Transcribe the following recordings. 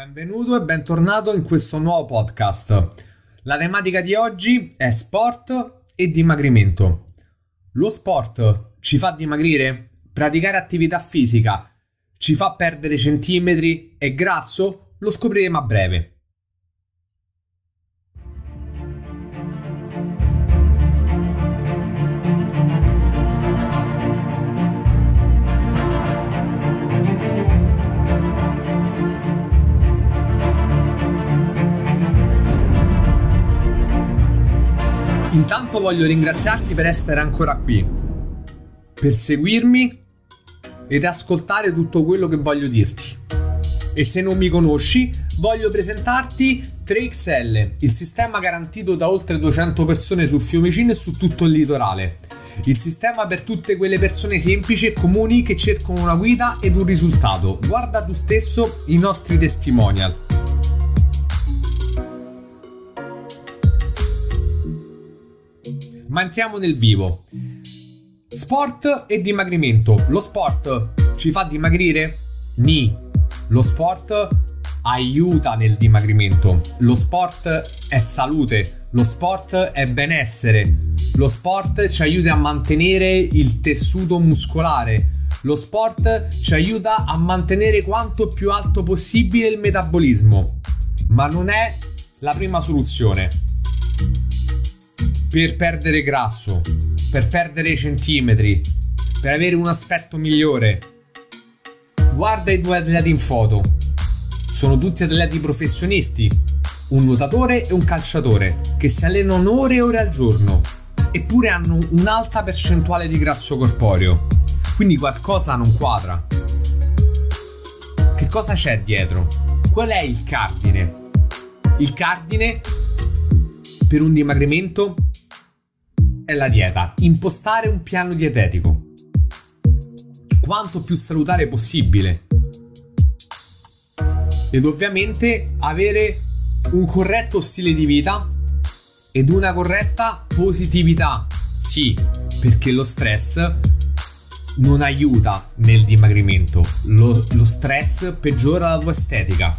Benvenuto e bentornato in questo nuovo podcast. La tematica di oggi è sport e dimagrimento. Lo sport ci fa dimagrire? Praticare attività fisica ci fa perdere centimetri? È grasso? Lo scopriremo a breve. Intanto voglio ringraziarti per essere ancora qui, per seguirmi ed ascoltare tutto quello che voglio dirti. E se non mi conosci, voglio presentarti 3XL, il sistema garantito da oltre 200 persone su Fiumicino e su tutto il litorale. Il sistema per tutte quelle persone semplici e comuni che cercano una guida ed un risultato. Guarda tu stesso i nostri testimonial. Ma entriamo nel vivo. Sport e dimagrimento. Lo sport ci fa dimagrire? Ni. Lo sport aiuta nel dimagrimento. Lo sport è salute. Lo sport è benessere. Lo sport ci aiuta a mantenere il tessuto muscolare. Lo sport ci aiuta a mantenere quanto più alto possibile il metabolismo. Ma non è la prima soluzione per perdere grasso, per perdere centimetri, per avere un aspetto migliore. Guarda i due atleti in foto. Sono tutti atleti professionisti, un nuotatore e un calciatore, che si allenano ore e ore al giorno, eppure hanno un'alta percentuale di grasso corporeo. Quindi qualcosa non quadra. Che cosa c'è dietro? Qual è il cardine? Il cardine per un dimagrimento è la dieta. Impostare un piano dietetico. Quanto più salutare possibile. Ed ovviamente avere un corretto stile di vita ed una corretta positività. Sì, perché lo stress non aiuta nel dimagrimento. Lo, lo stress peggiora la tua estetica.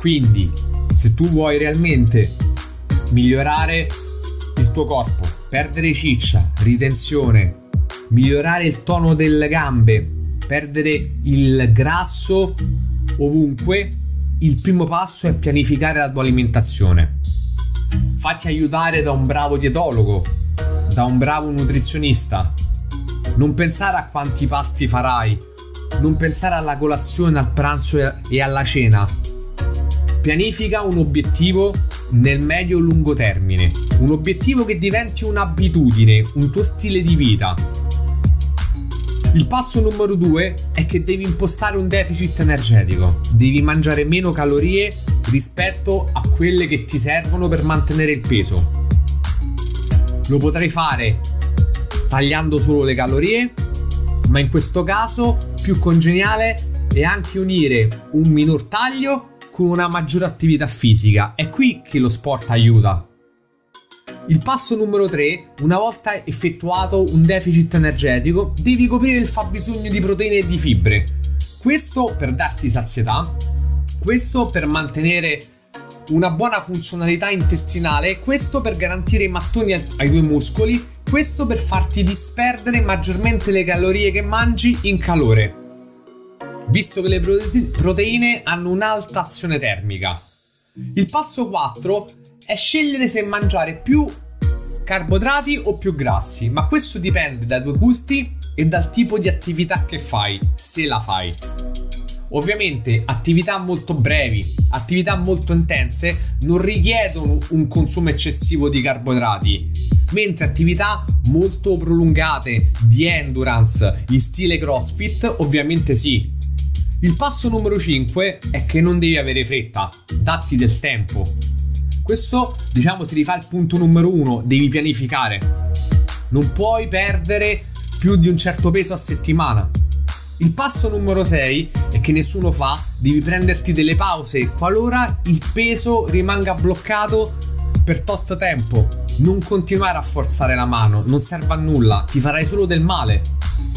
Quindi, se tu vuoi realmente migliorare il tuo corpo, perdere ciccia, ritenzione, migliorare il tono delle gambe, perdere il grasso ovunque, il primo passo è pianificare la tua alimentazione. Fatti aiutare da un bravo dietologo, da un bravo nutrizionista. Non pensare a quanti pasti farai, non pensare alla colazione, al pranzo e alla cena. Pianifica un obiettivo nel medio-lungo termine. Un obiettivo che diventi un'abitudine, un tuo stile di vita. Il passo numero due è che devi impostare un deficit energetico. Devi mangiare meno calorie rispetto a quelle che ti servono per mantenere il peso. Lo potrai fare tagliando solo le calorie, ma in questo caso più congeniale è anche unire un minor taglio con una maggiore attività fisica. È qui che lo sport aiuta. Il passo numero 3, una volta effettuato un deficit energetico, devi coprire il fabbisogno di proteine e di fibre. Questo per darti sazietà, questo per mantenere una buona funzionalità intestinale, questo per garantire i mattoni ai tuoi muscoli, questo per farti disperdere maggiormente le calorie che mangi in calore visto che le proteine hanno un'alta azione termica. Il passo 4 è scegliere se mangiare più carboidrati o più grassi, ma questo dipende dai tuoi gusti e dal tipo di attività che fai, se la fai. Ovviamente attività molto brevi, attività molto intense non richiedono un consumo eccessivo di carboidrati, mentre attività molto prolungate di endurance in stile CrossFit ovviamente sì, il passo numero 5 è che non devi avere fretta, datti del tempo. Questo, diciamo, si rifà al punto numero 1, devi pianificare. Non puoi perdere più di un certo peso a settimana. Il passo numero 6 è che nessuno fa, devi prenderti delle pause qualora il peso rimanga bloccato per tot tempo. Non continuare a forzare la mano, non serve a nulla, ti farai solo del male.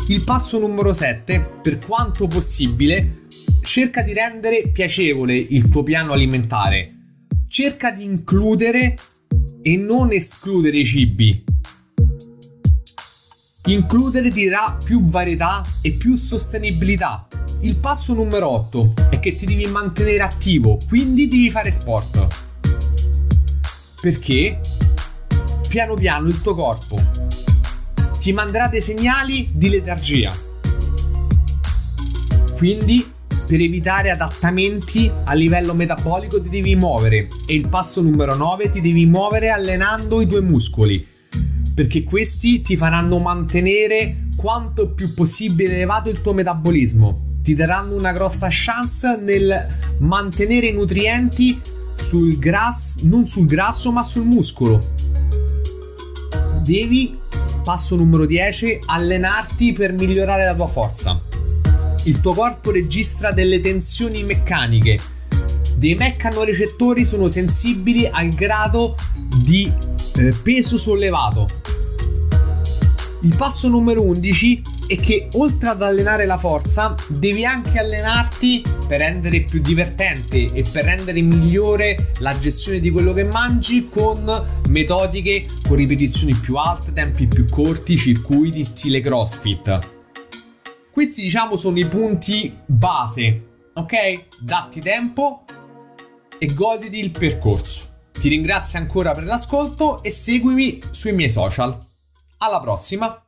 Il passo numero 7, per quanto possibile, cerca di rendere piacevole il tuo piano alimentare. Cerca di includere e non escludere i cibi. Includere ti darà più varietà e più sostenibilità. Il passo numero 8 è che ti devi mantenere attivo, quindi devi fare sport. Perché piano piano il tuo corpo ti manderà dei segnali di letargia. Quindi per evitare adattamenti a livello metabolico ti devi muovere. E il passo numero 9 ti devi muovere allenando i tuoi muscoli perché questi ti faranno mantenere quanto più possibile elevato il tuo metabolismo. Ti daranno una grossa chance nel mantenere i nutrienti sul grasso non sul grasso ma sul muscolo. Devi passo numero 10 allenarti per migliorare la tua forza il tuo corpo registra delle tensioni meccaniche. Dei meccanorecettori sono sensibili al grado di eh, peso sollevato. Il passo numero 11 è che oltre ad allenare la forza, devi anche allenarti per rendere più divertente e per rendere migliore la gestione di quello che mangi con metodiche con ripetizioni più alte, tempi più corti, circuiti stile CrossFit. Questi diciamo sono i punti base, ok? Datti tempo e goditi il percorso. Ti ringrazio ancora per l'ascolto e seguimi sui miei social. Alla prossima!